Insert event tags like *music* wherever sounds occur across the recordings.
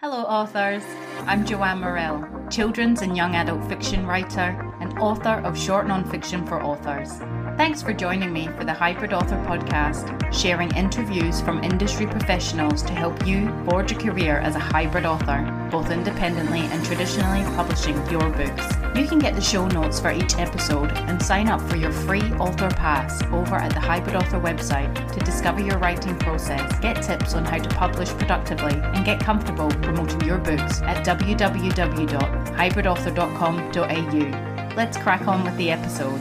Hello, authors. I'm Joanne Morrell, children's and young adult fiction writer and author of short nonfiction for authors. Thanks for joining me for the Hybrid Author podcast, sharing interviews from industry professionals to help you forge a career as a hybrid author, both independently and traditionally publishing your books. You can get the show notes for each episode and sign up for your free author pass over at the Hybrid Author website to discover your writing process, get tips on how to publish productively, and get comfortable promoting your books at www.hybridauthor.com.au. Let's crack on with the episode.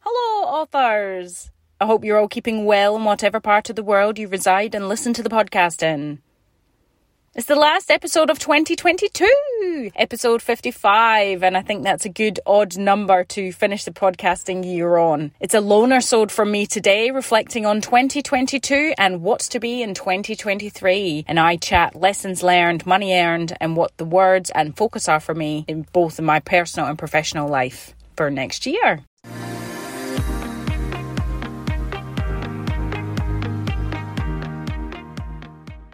Hello, authors. I hope you're all keeping well in whatever part of the world you reside and listen to the podcast in. It's the last episode of 2022, episode 55, and I think that's a good odd number to finish the podcasting year on. It's a loner sode from me today, reflecting on 2022 and what's to be in 2023. And I chat lessons learned, money earned, and what the words and focus are for me in both in my personal and professional life for next year.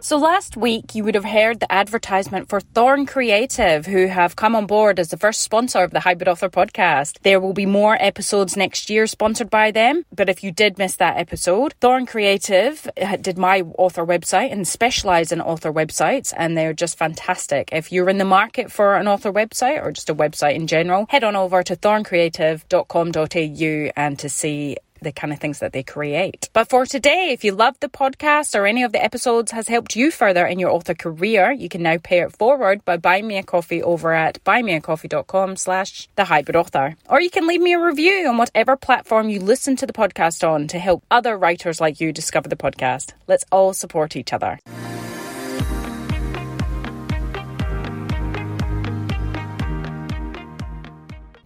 So last week you would have heard the advertisement for Thorn Creative, who have come on board as the first sponsor of the Hybrid Author podcast. There will be more episodes next year sponsored by them, but if you did miss that episode, Thorn Creative uh, did my author website and specialize in author websites, and they're just fantastic. If you're in the market for an author website or just a website in general, head on over to thorncreative.com.au and to see the kind of things that they create. But for today, if you love the podcast or any of the episodes has helped you further in your author career, you can now pay it forward by buying me a coffee over at buymeacoffee.com slash the hybrid author. Or you can leave me a review on whatever platform you listen to the podcast on to help other writers like you discover the podcast. Let's all support each other.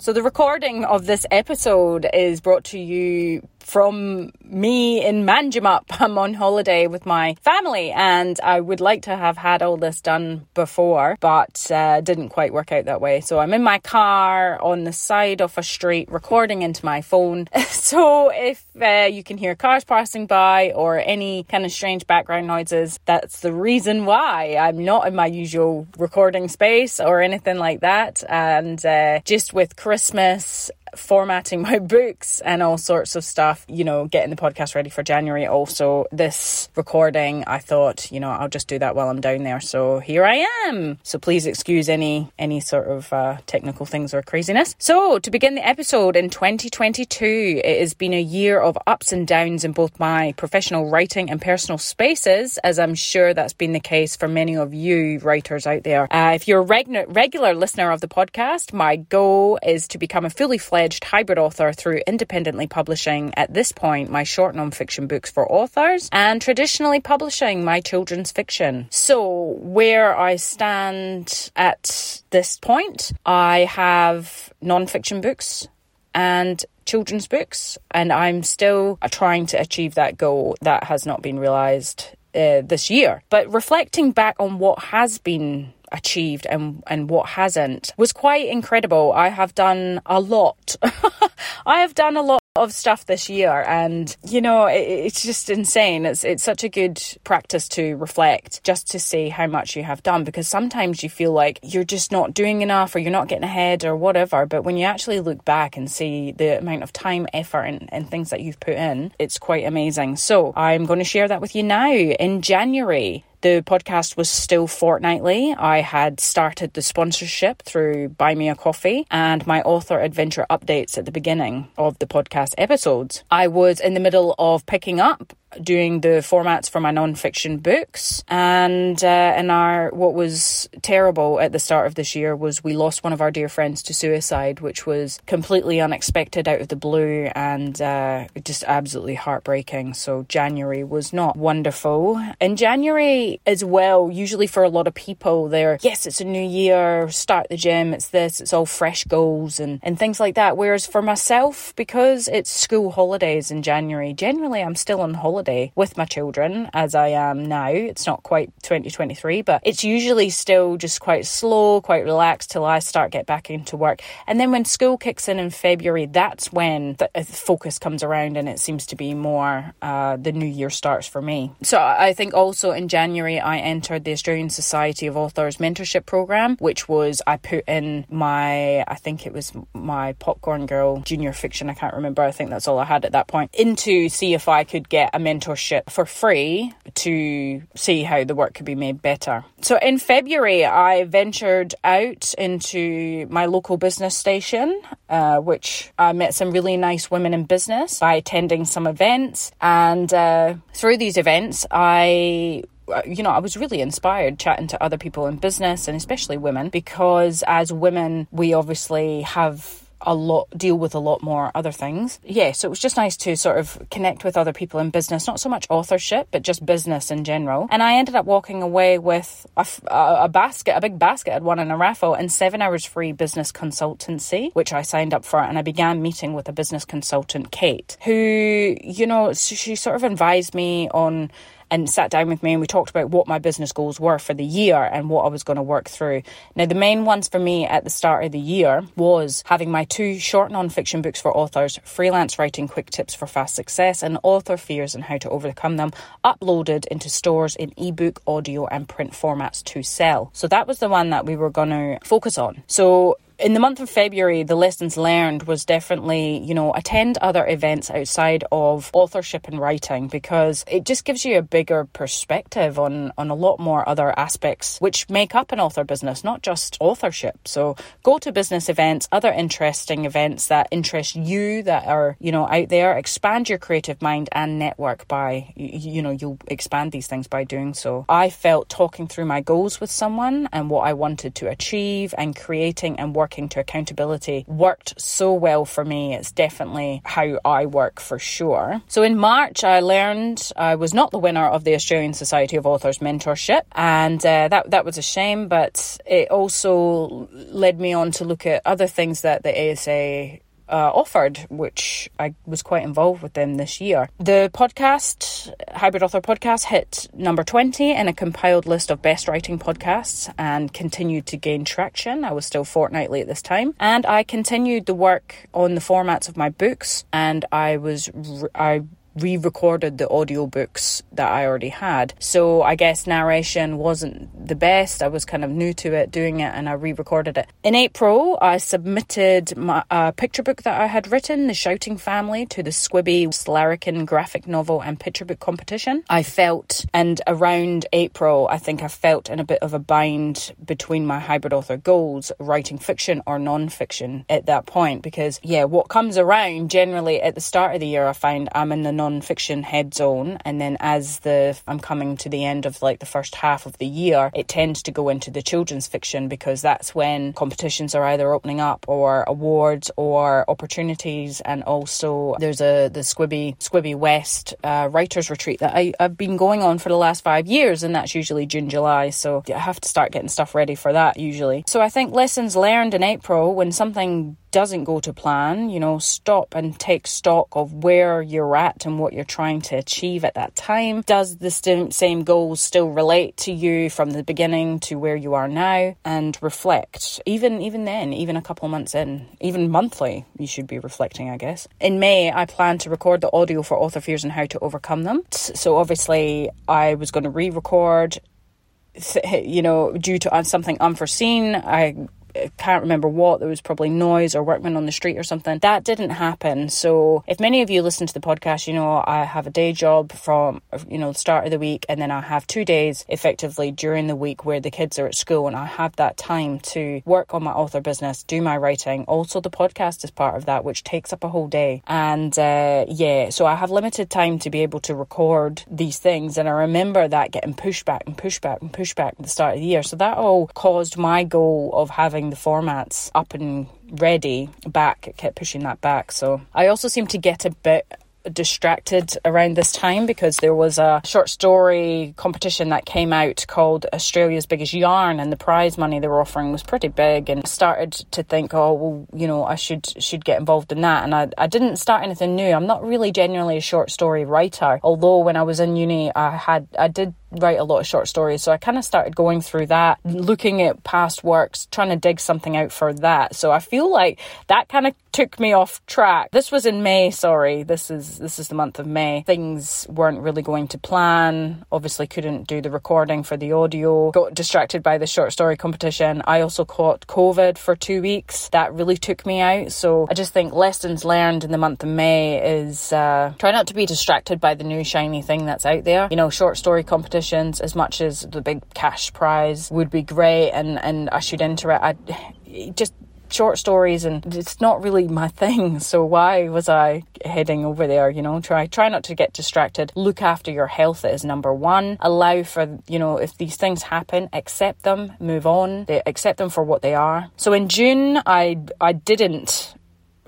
So, the recording of this episode is brought to you from me in Manjimup. *laughs* I'm on holiday with my family and I would like to have had all this done before, but uh, didn't quite work out that way. So I'm in my car on the side of a street recording into my phone. *laughs* so if uh, you can hear cars passing by or any kind of strange background noises, that's the reason why I'm not in my usual recording space or anything like that. And uh, just with Christmas formatting *laughs* my books and all sorts of stuff, you know, getting the podcast ready for January. Also, this recording, I thought, you know, I'll just do that while I'm down there. So here I am. So please excuse any any sort of uh, technical things or craziness. So to begin the episode in 2022, it has been a year of ups and downs in both my professional writing and personal spaces, as I'm sure that's been the case for many of you writers out there. Uh, if you're a regular regular listener of the podcast, my goal is to become a fully fledged fledged hybrid author through independently publishing at this point my short non-fiction books for authors and traditionally publishing my children's fiction. So, where I stand at this point, I have non-fiction books and children's books, and I'm still trying to achieve that goal that has not been realised uh, this year. But reflecting back on what has been achieved and and what hasn't was quite incredible. I have done a lot. *laughs* I have done a lot of stuff this year and you know it, it's just insane it's it's such a good practice to reflect just to see how much you have done because sometimes you feel like you're just not doing enough or you're not getting ahead or whatever but when you actually look back and see the amount of time effort and, and things that you've put in it's quite amazing so i'm going to share that with you now in january the podcast was still fortnightly. I had started the sponsorship through Buy Me a Coffee and my author adventure updates at the beginning of the podcast episodes. I was in the middle of picking up doing the formats for my non-fiction books. And uh, and our what was terrible at the start of this year was we lost one of our dear friends to suicide which was completely unexpected out of the blue and uh, just absolutely heartbreaking. So January was not wonderful. In January as well usually for a lot of people they're yes it's a new year start the gym it's this it's all fresh goals and and things like that. Whereas for myself because it's school holidays in January generally I'm still on holiday holiday with my children as I am now. It's not quite 2023, but it's usually still just quite slow, quite relaxed till I start get back into work. And then when school kicks in in February, that's when the uh, focus comes around and it seems to be more uh, the new year starts for me. So I think also in January I entered the Australian Society of Authors mentorship program, which was I put in my I think it was my Popcorn Girl junior fiction. I can't remember. I think that's all I had at that point. Into see if I could get a mentorship for free to see how the work could be made better. So in February, I ventured out into my local business station, uh, which I met some really nice women in business by attending some events. And uh, through these events, I you know, I was really inspired chatting to other people in business and especially women because as women, we obviously have a lot deal with a lot more other things. Yeah, so it was just nice to sort of connect with other people in business, not so much authorship, but just business in general. And I ended up walking away with a, a basket, a big basket I'd won in a raffle, and seven hours free business consultancy, which I signed up for. And I began meeting with a business consultant, Kate, who, you know, she sort of advised me on and sat down with me and we talked about what my business goals were for the year and what I was going to work through. Now, the main ones for me at the start of the year was having my two short non-fiction books for authors, Freelance Writing Quick Tips for Fast Success and Author Fears and How to Overcome Them, uploaded into stores in ebook, audio, and print formats to sell. So that was the one that we were going to focus on. So in the month of February, the lessons learned was definitely, you know, attend other events outside of authorship and writing because it just gives you a bigger perspective on, on a lot more other aspects which make up an author business, not just authorship. So go to business events, other interesting events that interest you that are, you know, out there. Expand your creative mind and network by, you, know, you'll expand these things by doing so. I felt talking through my goals with someone and what I wanted to achieve and creating and working working to accountability worked so well for me. It's definitely how I work for sure. So in March, I learned I was not the winner of the Australian Society of Authors mentorship, and uh, that that was a shame. But it also led me on to look at other things that the ASA uh, offered, which I was quite involved with them this year. The podcast, Hybrid Author Podcast, hit number 20 in a compiled list of best writing podcasts and continued to gain traction. I was still fortnightly at this time. And I continued the work on the formats of my books, and I was, I re recorded the audiobooks that I already had. So I guess narration wasn't the best. I was kind of new to it, doing it, and I re recorded it. In April, I submitted my uh, picture book that I had written, The Shouting Family, to the SCBWI Larrikin graphic novel and picture book competition. I felt, and around April, I think I felt in a bit of a bind between my hybrid author goals, writing fiction or non fiction at that point, because yeah, what comes around generally at the start of the year, I find I'm in the non-fiction head zone and then as the I'm coming to the end of like the first half of the year it tends to go into the children's fiction because that's when competitions are either opening up or awards or opportunities and also there's a the SCBWI SCBWI West uh, writers retreat that I, I've been going on for the last five years and that's usually June July so I have to start getting stuff ready for that usually. So I think lessons learned in April when something doesn't go to plan, you know, stop and take stock of where you're at and what you're trying to achieve at that time. Does the same goals still relate to you from the beginning to where you are now? And reflect. Even even then, even a couple months in, even monthly, you should be reflecting, I guess. In May, I plan to record the audio for author fears and how to overcome them. So obviously, I was going to re-record you know, due to something unforeseen, I can't remember what, there was probably noise or workmen on the street or something. That didn't happen. So if many of you listen to the podcast, you know, I have a day job from, you know, the start of the week and then I have two days effectively during the week where the kids are at school and I have that time to work on my author business, do my writing. Also, the podcast is part of that, which takes up a whole day. And uh, yeah, so I have limited time to be able to record these things. And I remember that getting pushed back and pushed back and pushed back at the start of the year. So that all caused my goal of having the formats up and ready back. It kept pushing that back. So I also seem to get a bit distracted around this time because there was a short story competition that came out called Australia's Biggest Yarn and the prize money they were offering was pretty big and started to think oh well you know I should should get involved in that and I, I didn't start anything new I'm not really genuinely a short story writer although when I was in uni I had I did write a lot of short stories. So I kind of started going through that, looking at past works, trying to dig something out for that. So I feel like that kind of took me off track. This was in May, sorry. This is this is the month of May. Things weren't really going to plan. Obviously couldn't do the recording for the audio. Got distracted by the short story competition. I also caught COVID for 2 weeks. That really took me out. So I just think lessons learned in the month of May is uh, try not to be distracted by the new shiny thing that's out there. You know, short story competitions as much as the big cash prize would be great and and I should enter it. I just short stories and it's not really my *laughs* thing. So why was I heading over there? You know, try try not to get distracted. Look after your health is number one. Allow for you know if these things happen, accept them, move on. Accept them for what they are. So in June, I I didn't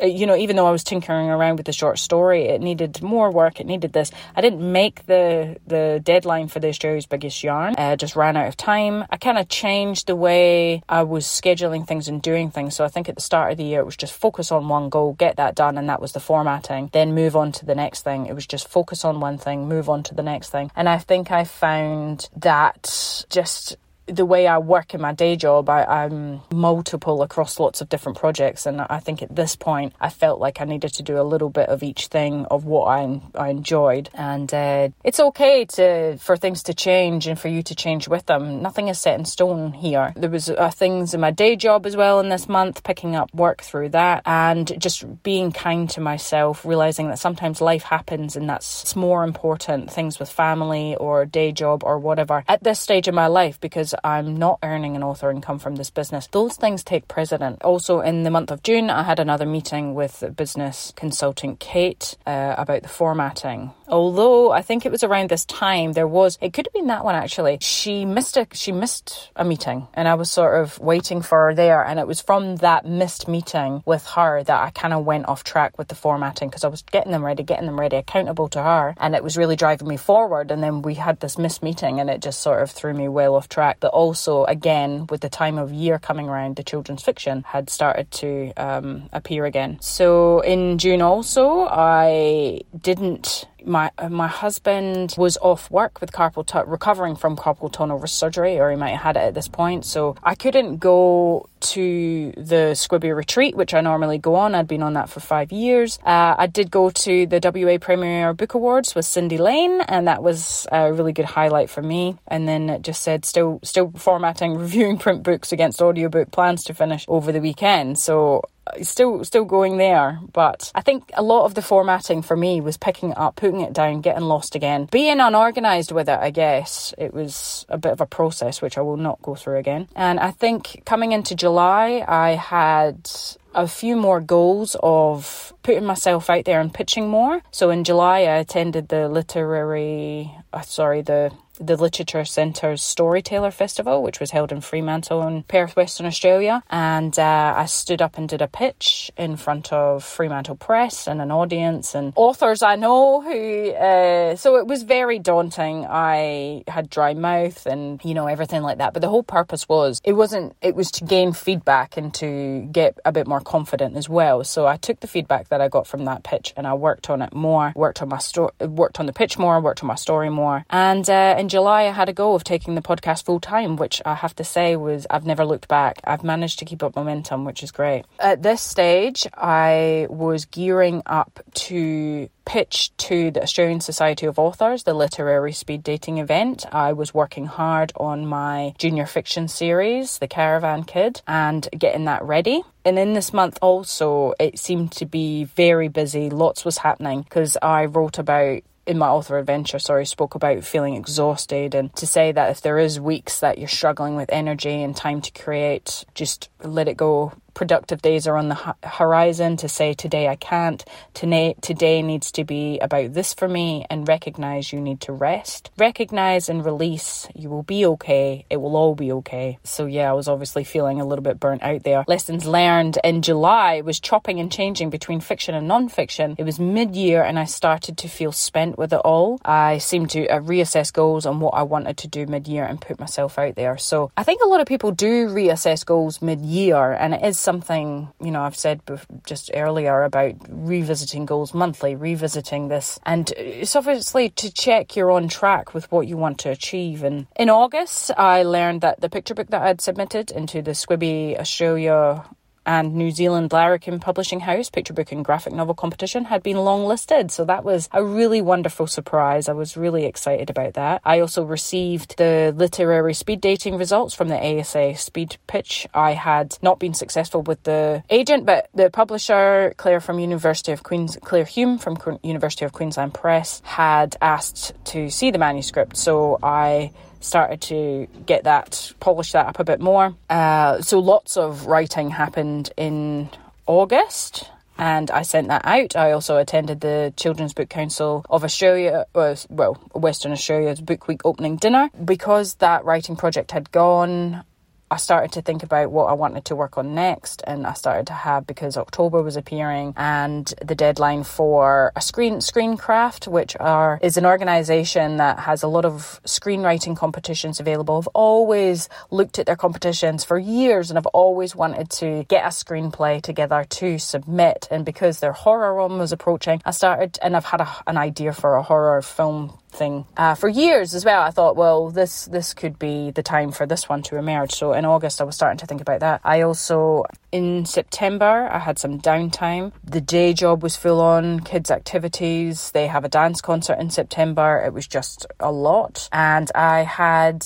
Uh, you know, even though I was tinkering around with the short story, it needed more work. It needed this. I didn't make the the deadline for the Australia's Biggest Yarn. I just ran out of time. I kind of changed the way I was scheduling things and doing things. So I think at the start of the year, it was just focus on one goal, get that done, and that was the formatting. Then move on to the next thing. It was just focus on one thing, move on to the next thing. And I think I found that just the way I work in my day job, I, am multiple across lots of different projects, and I think at this point I felt like I needed to do a little bit of each thing of what I I enjoyed, and uh, it's okay to for things to change and for you to change with them. Nothing is set in stone here. There was uh, things in my day job as well in this month, picking up work through that, and just being kind to myself, realizing that sometimes life happens, and that's more important. Things with family or day job or whatever at this stage of my life because I'm not earning an author income from this business. Those things take precedent. Also, in the month of June, I had another meeting with business consultant Kate uh, about the formatting. Although I think it was around this time there was, it could have been that one actually. She missed a she missed a meeting, and I was sort of waiting for her there, and it was from that missed meeting with her that I kind of went off track with the formatting because I was getting them ready, getting them ready, accountable to her, and it was really driving me forward. And then we had this missed meeting, and it just sort of threw me well off track. But also, again, with the time of year coming around, the children's fiction had started to um, appear again. So in June, also, I didn't my uh, my husband was off work with carpal tunnel, recovering from carpal tunnel surgery, or he might have had it at this point. So I couldn't go to the SCBWI retreat, which I normally go on. I'd been on that for five years. Uh, I did go to the WA Premier Book Awards with Cindy Lane, and that was a really good highlight for me. And then it just said still still formatting, *laughs* reviewing print books against audiobook plans to finish over the weekend. So still still going there but i think a lot of the formatting for me was picking it up putting it down getting lost again being unorganized with it i guess it was a bit of a process which i will not go through again and i think coming into july i had a few more goals of putting myself out there and pitching more. So in July, I attended the literary, uh, sorry, the the Literature Centre's Storyteller Festival, which was held in Fremantle in Perth, Western Australia. And uh, I stood up and did a pitch in front of Fremantle Press and an audience and authors I know who, uh, so it was very daunting. I had dry mouth and, you know, everything like that. But the whole purpose was, it wasn't, it was to gain feedback and to get a bit more confident as well. So I took the feedback that I got from that pitch and I worked on it more, worked on my story, worked on the pitch more, worked on my story more. And uh, in July, I had a go of taking the podcast full time, which I have to say was I've never looked back. I've managed to keep up momentum, which is great. At this stage, I was gearing up to pitch to the Australian Society of Authors, the literary speed dating event. I was working hard on my junior fiction series, The Caravan Kid, and getting that ready. And in this month also, it seemed to be very busy. Lots was happening because I wrote about in my author adventure, sorry, spoke about feeling exhausted and to say that if there is weeks that you're struggling with energy and time to create, just let it go productive days are on the horizon to say today I can't. Today today needs to be about this for me and recognize you need to rest. Recognize and release. You will be okay. It will all be okay. So yeah I was obviously feeling a little bit burnt out there. Lessons learned in July was chopping and changing between fiction and non-fiction. It was mid-year and I started to feel spent with it all. I seemed to uh, reassess goals on what I wanted to do mid-year and put myself out there. So I think a lot of people do reassess goals mid-year and it is something, you know, I've said just earlier about revisiting goals monthly, revisiting this. And uh, it's obviously to check you're on track with what you want to achieve. And in August, I learned that the picture book that I'd submitted into the SCBWI Australia and New Zealand Larrikin Publishing House picture book and graphic novel competition had been longlisted. So that was a really wonderful surprise. I was really excited about that. I also received the literary speed dating results from the ASA speed pitch. I had not been successful with the agent, but the publisher, Claire from University of Queens, Claire Hume from University of Queensland Press, had asked to see the manuscript. So I started to get that, polish that up a bit more. Uh, so lots of writing happened in August and I sent that out. I also attended the Children's Book Council of Australia, uh, well, Western Australia's Book Week opening dinner. Because that writing project had gone, I started to think about what I wanted to work on next, and I started to have because October was appearing and the deadline for a screen Screencraft, which are is an organisation that has a lot of screenwriting competitions available. I've always looked at their competitions for years, and I've always wanted to get a screenplay together to submit. And because their horror one was approaching, I started, and I've had a, an idea for a horror film thing uh, for years as well. I thought, well, this this could be the time for this one to emerge. So in August, I was starting to think about that. I also in September I had some downtime. The day job was full on, kids' activities. They have a dance concert in September. It was just a lot, and I had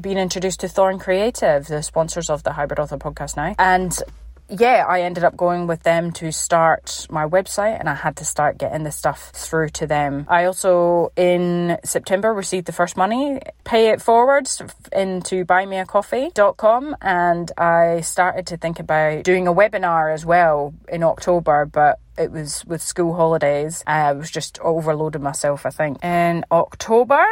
been introduced to Thorn Creative, the sponsors of the Hybrid Author podcast now, and yeah, I ended up going with them to start my website and I had to start getting the stuff through to them. I also, in September, received the first money, pay it forward into buymeacoffee.com and I started to think about doing a webinar as well in October, but it was with school holidays. I was just overloaded myself, I think. In October,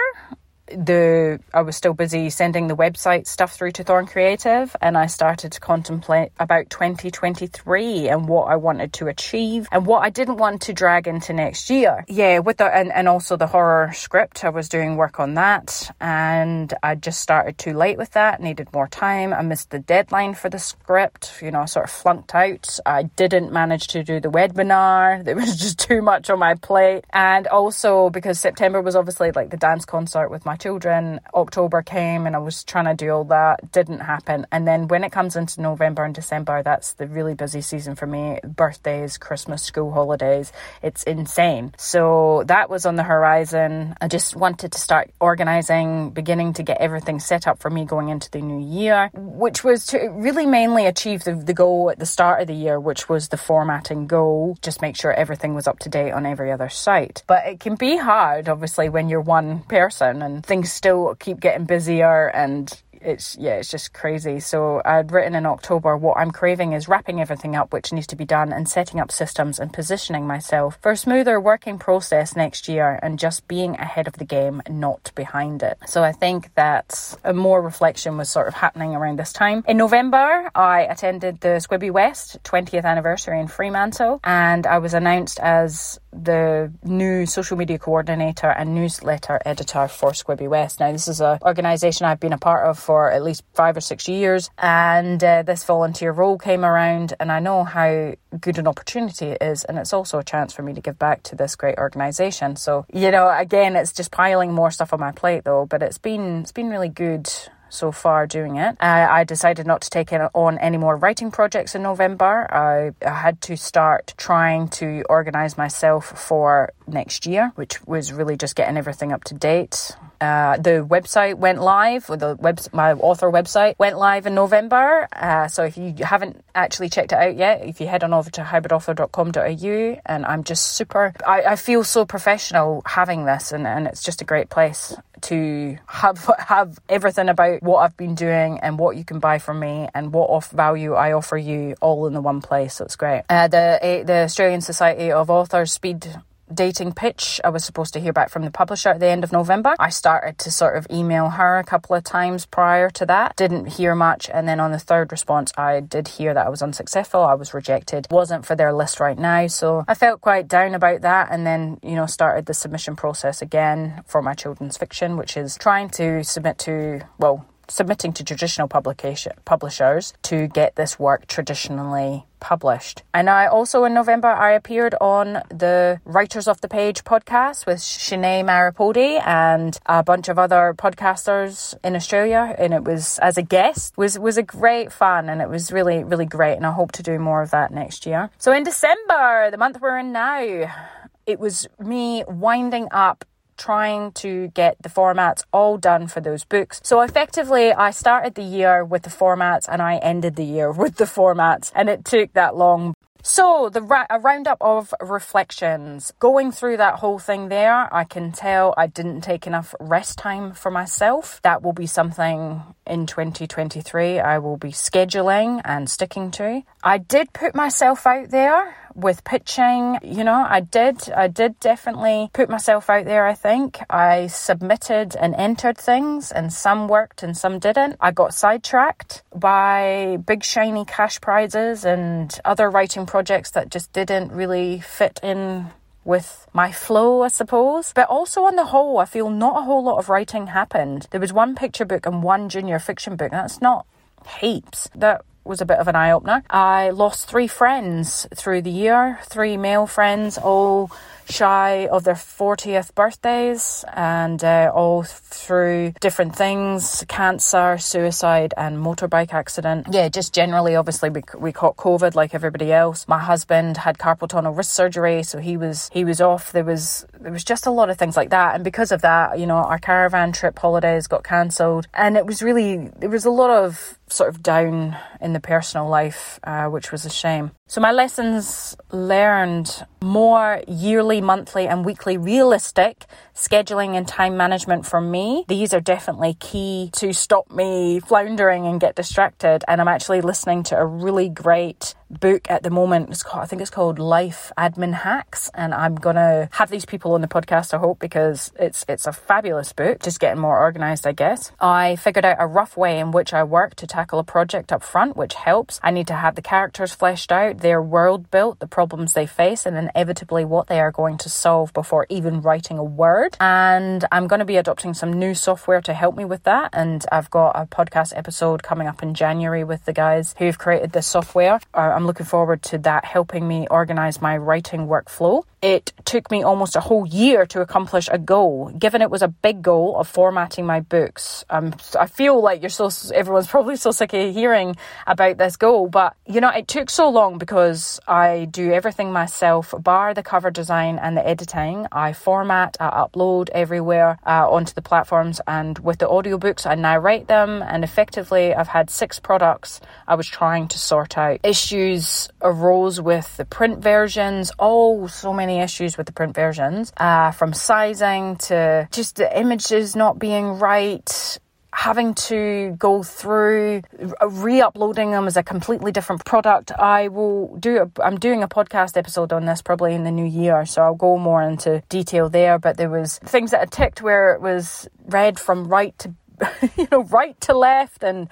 the I was still busy sending the website stuff through to Thorn Creative and I started to contemplate about 2023 and what I wanted to achieve and what I didn't want to drag into next year. Yeah, with the and, and also the horror script, I was doing work on that and I just started too late with that, needed more time. I missed the deadline for the script, you know, I sort of flunked out. I didn't manage to do the webinar. *laughs* There was just too much on my plate. And also because September was obviously like the dance concert with my children. October came and I was trying to do all that, didn't happen. And then when it comes into November and December, that's the really busy season for me. Birthdays, Christmas, school holidays, it's insane. So that was on the horizon. I just wanted to start organizing, beginning to get everything set up for me going into the new year, which was to really mainly achieve the, the goal at the start of the year, which was the formatting goal, just make sure everything was up to date on every other site. But it can be hard, obviously, when you're one person and things still keep getting busier and it's yeah, it's just crazy. So I'd written in October what I'm craving is wrapping everything up which needs to be done and setting up systems and positioning myself for a smoother working process next year and just being ahead of the game, not behind it. So I think that a more reflection was sort of happening around this time. In November, I attended the SCBWI West 20th anniversary in Fremantle and I was announced as the new social media coordinator and newsletter editor for SCBWI West. Now, this is an organisation I've been a part of for at least five or six years, and uh, this volunteer role came around, and I know how good an opportunity it is, and it's also a chance for me to give back to this great organisation. So, you know, again, it's just piling more stuff on my plate though, but it's been it's been really good so far doing it. Uh, I decided not to take on any more writing projects in November. I, I had to start trying to organise myself for next year, which was really just getting everything up to date. Uh, the website went live, the web, my author website went live in November. Uh, so if you haven't actually checked it out yet, if you head on over to hybridauthor.com.au, and I'm just super, I, I feel so professional having this, and, and it's just a great place to have *laughs* have everything about what I've been doing and what you can buy from me and what off value I offer you all in the one place. So it's great. Uh, the eh, the Australian Society of Authors Speed dating pitch. I was supposed to hear back from the publisher at the end of November. I started to sort of email her a couple of times prior to that. Didn't hear much. And then on the third response, I did hear that I was unsuccessful. I was rejected. Wasn't for their list right now. So I felt quite down about that. And then, you know, started the submission process again for my children's fiction, which is trying to submit to, well, submitting to traditional publication publishers to get this work traditionally published. And I also in November I appeared on the Writers of the Page podcast with Shanae Maripodi and a bunch of other podcasters in Australia and it was as a guest was was a great fun and it was really really great and I hope to do more of that next year. So in December, the month we're in now, it was me winding up trying to get the formats all done for those books. So effectively, I started the year with the formats and I ended the year *laughs* with the formats, and it took that long. So, the ra- a roundup of reflections. Going through that whole thing there, I can tell I didn't take enough rest time for myself. That will be something in 2023 I will be scheduling and sticking to. I did put myself out there with pitching, you know, I did, I did definitely put myself out there, I think. I submitted and entered things, and some worked and some didn't. I got sidetracked by big, shiny cash prizes and other writing projects that just didn't really fit in with my flow, I suppose. But also on the whole, I feel not a whole lot of writing happened. There was one picture book and one junior fiction book. That's not heaps. That was a bit of an eye opener. I lost three friends through the year, three male friends, all shy of their 40th birthdays and uh, all through different things cancer, suicide, and motorbike accident. Yeah, just generally, obviously, we, we caught COVID like everybody else. My husband had carpal tunnel wrist surgery, so he was he was off. There was there was just a lot of things like that, and because of that, you know, our caravan trip holidays got cancelled, and it was really there was a lot of sort of down in the personal life, uh, which was a shame. So, my lessons learned more yearly, monthly, and weekly realistic scheduling and time management for me. These are definitely key to stop me floundering and get distracted. And I'm actually listening to a really great book at the moment. It's called, I think it's called Life Admin Hacks, and I'm gonna have these people on the podcast. I hope because it's it's a fabulous book. Just getting more organized, I guess. I figured out a rough way in which I work to tackle a project up front, which helps. I need to have the characters fleshed out, their world built, the problems they face, and inevitably what they are going to solve before even writing a word. And I'm going to be adopting some new software to help me with that. And I've got a podcast episode coming up in January with the guys who've created this software. I'm looking forward to that helping me organize my writing workflow. It took me almost a whole year to accomplish a goal, given it was a big goal of formatting my books. Um, I feel like you're so, everyone's *laughs* probably so sick of hearing about this goal, but you know, it took so long because I do everything myself, bar the cover design and the editing. I format, I upload everywhere uh, onto the platforms, and with the audiobooks, I narrate them. And effectively, I've had six products I was trying to sort out. Issues arose with the print versions, oh, so many issues with the print versions, uh, from sizing to just the images not being right, having to go through re-uploading them as a completely different product. I will do a, i'm doing a podcast episode on this probably in the new year so i'll go more into detail there but there was things that had ticked where it was read from right to *laughs* you know right to left and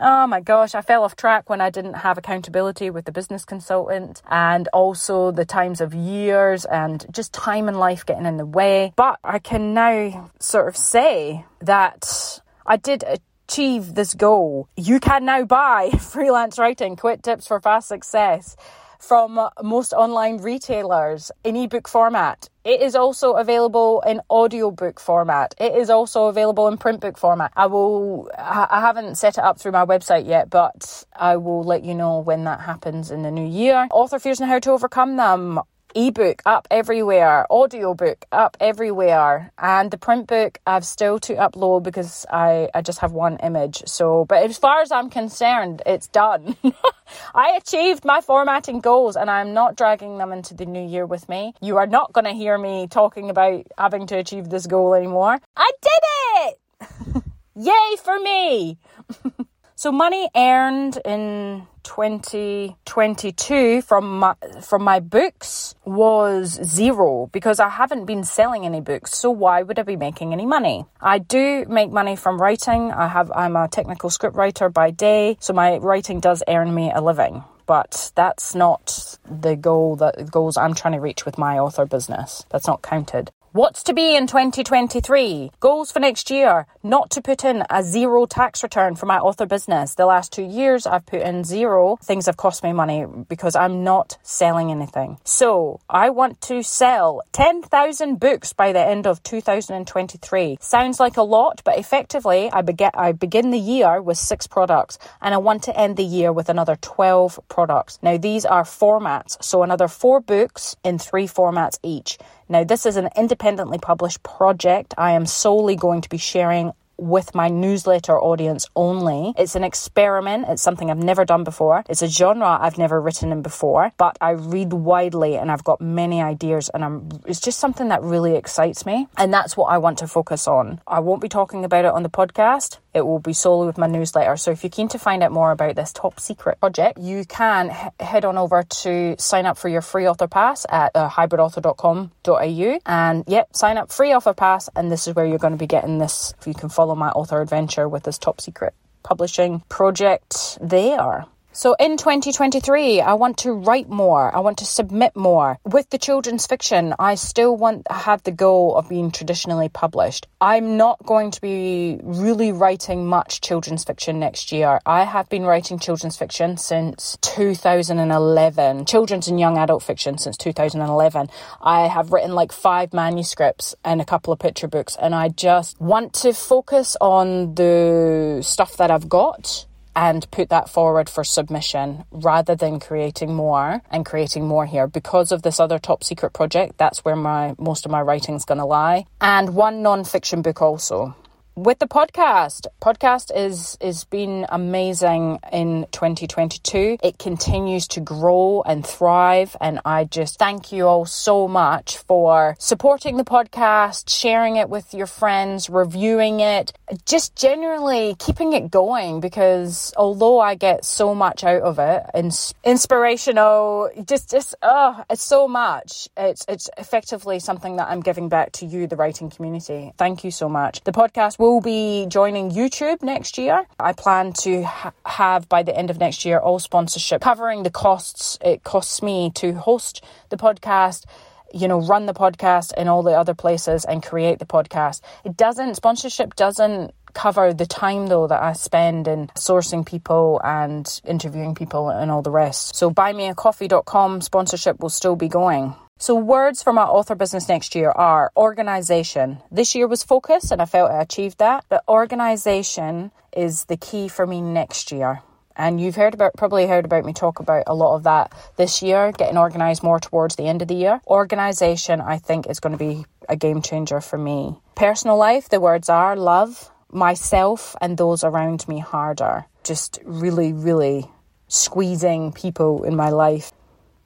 oh my gosh, I fell off track when I didn't have accountability with the business consultant and also the times of years and just time in life getting in the way. But I can now sort of say that I did achieve this goal. You can now buy *laughs* freelance writing, quit tips for fast success from most online retailers in ebook format. It is also available in audiobook format. It is also available in print book format. I will I haven't set it up through my website yet, but I will let you know when that happens in the new year. Author fears and how to overcome them ebook up everywhere, audiobook up everywhere, and the print book I've still to upload because I, I just have one image. So, but as far as I'm concerned, it's done. *laughs* I achieved my formatting goals and I'm not dragging them into the new year with me. You are not going to hear me talking about having to achieve this goal anymore. I did it! *laughs* Yay for me! *laughs* so money earned in 2022 from my, from my books was zero because I haven't been selling any books. So why would I be making any money? I do make money from writing. I have I'm a technical script writer by day, so my writing does earn me a living but that's not the goal that goals I'm trying to reach with my author business. That's not counted. What's to be in 2023? Goals for next year. Not to put in a zero tax return for my author business. The last two years I've put in zero. Things have cost me money because I'm not selling anything. So I want to sell 10,000 books by the end of 2023. Sounds like a lot, but effectively I, begin, I begin the year with six products and I want to end the year with another 12 products. Now these are formats. So another four books in three formats each. Now, this is an independently published project. I am solely going to be sharing with my newsletter audience only. It's an experiment. It's something I've never done before. It's a genre I've never written in before, but I read widely and I've got many ideas and I'm, it's just something that really excites me. And that's what I want to focus on. I won't be talking about it on the podcast. It will be solely with my newsletter. So if you're keen to find out more about this top secret project, you can h- head on over to sign up for your free author pass at uh, hybridauthor.com.au and yep, sign up free author pass. And this is where you're going to be getting this. If you can follow my author adventure with this top secret publishing project there. So in 2023, I want to write more. I want to submit more. With the children's fiction, I still want to have the goal of being traditionally published. I'm not going to be really writing much children's fiction next year. I have been writing children's fiction since 2011, children's and young adult fiction since 2011. I have written like five manuscripts and a couple of picture books, and I just want to focus on the stuff that I've got and put that forward for submission rather than creating more and creating more here. Because of this other top secret project that's where my most of my writing's going to lie. And one non-fiction book also with the podcast podcast is is been amazing in 2022 it continues to grow and thrive and i just thank you all so much for supporting the podcast sharing it with your friends reviewing it just generally keeping it going because although i get so much out of it and inspirational just just oh it's so much. It's it's effectively something that i'm giving back to you the writing community. Thank you so much. The podcast will be joining YouTube next year. I plan to ha- have by the end of next year all sponsorship covering the costs it costs me to host the podcast you know, run the podcast in all the other places and create the podcast. It doesn't, sponsorship doesn't cover the time though that I spend in sourcing people and interviewing people and all the rest. So buymeacoffee.com sponsorship will still be going. So, words for my author business next year are organization. This year was focus, and I felt I achieved that, but organization is the key for me next year. And you've heard about, probably heard about me talk about a lot of that this year, getting organized more towards the end of the year. Organization, I think, is going to be a game changer for me. Personal life, the words are love myself and those around me harder. Just really, really squeezing people in my life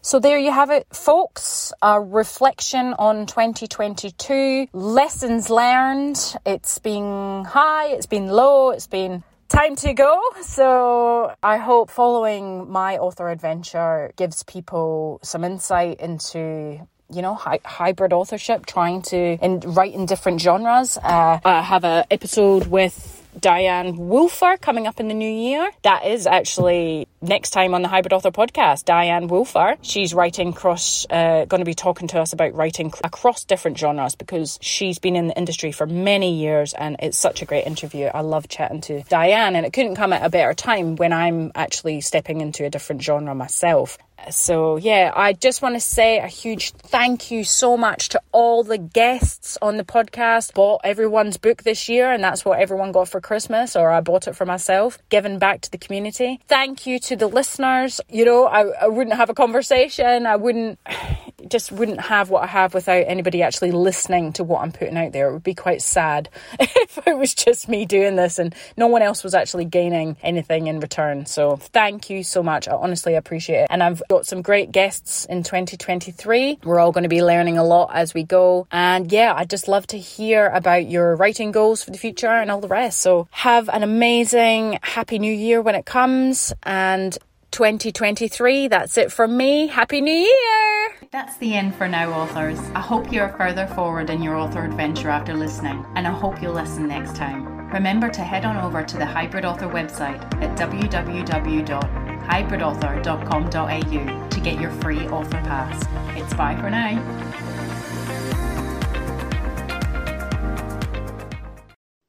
so there you have it, folks. A reflection on 2022. Lessons learned. It's been high, it's been low, it's been time to go. So I hope following my author adventure gives people some insight into you know, hybrid authorship, trying to in, write in different genres. Uh, I have an episode with Dianne Wolfer coming up in the new year. That is actually next time on the Hybrid Author podcast. Dianne Wolfer. She's writing cross, uh, going to be talking to us about writing across different genres because she's been in the industry for many years and it's such a great interview. I love chatting to Dianne and it couldn't come at a better time when I'm actually stepping into a different genre myself So, yeah, I just want to say a huge thank you so much to all the guests on the podcast. Bought everyone's book this year, and that's what everyone got for Christmas, or I bought it for myself, given back to the community. Thank you to the listeners. You know, I, I wouldn't have a conversation, I wouldn't just wouldn't have what I have without anybody actually listening to what I'm putting out there. It would be quite sad *laughs* if it was just me doing this and no one else was actually gaining anything in return. So thank you so much. I honestly appreciate it. And I've got some great guests in 2023. We're all going to be learning a lot as we go. And yeah, I'd just love to hear about your writing goals for the future and all the rest. So have an amazing, happy new year when it comes. And 2023. That's it from me. Happy New Year! That's the end for now, authors. I hope you're further forward in your author adventure after listening, and I hope you'll listen next time. Remember to head on over to the Hybrid Author website at www.hybridauthor.com.au to get your free author pass. It's bye for now.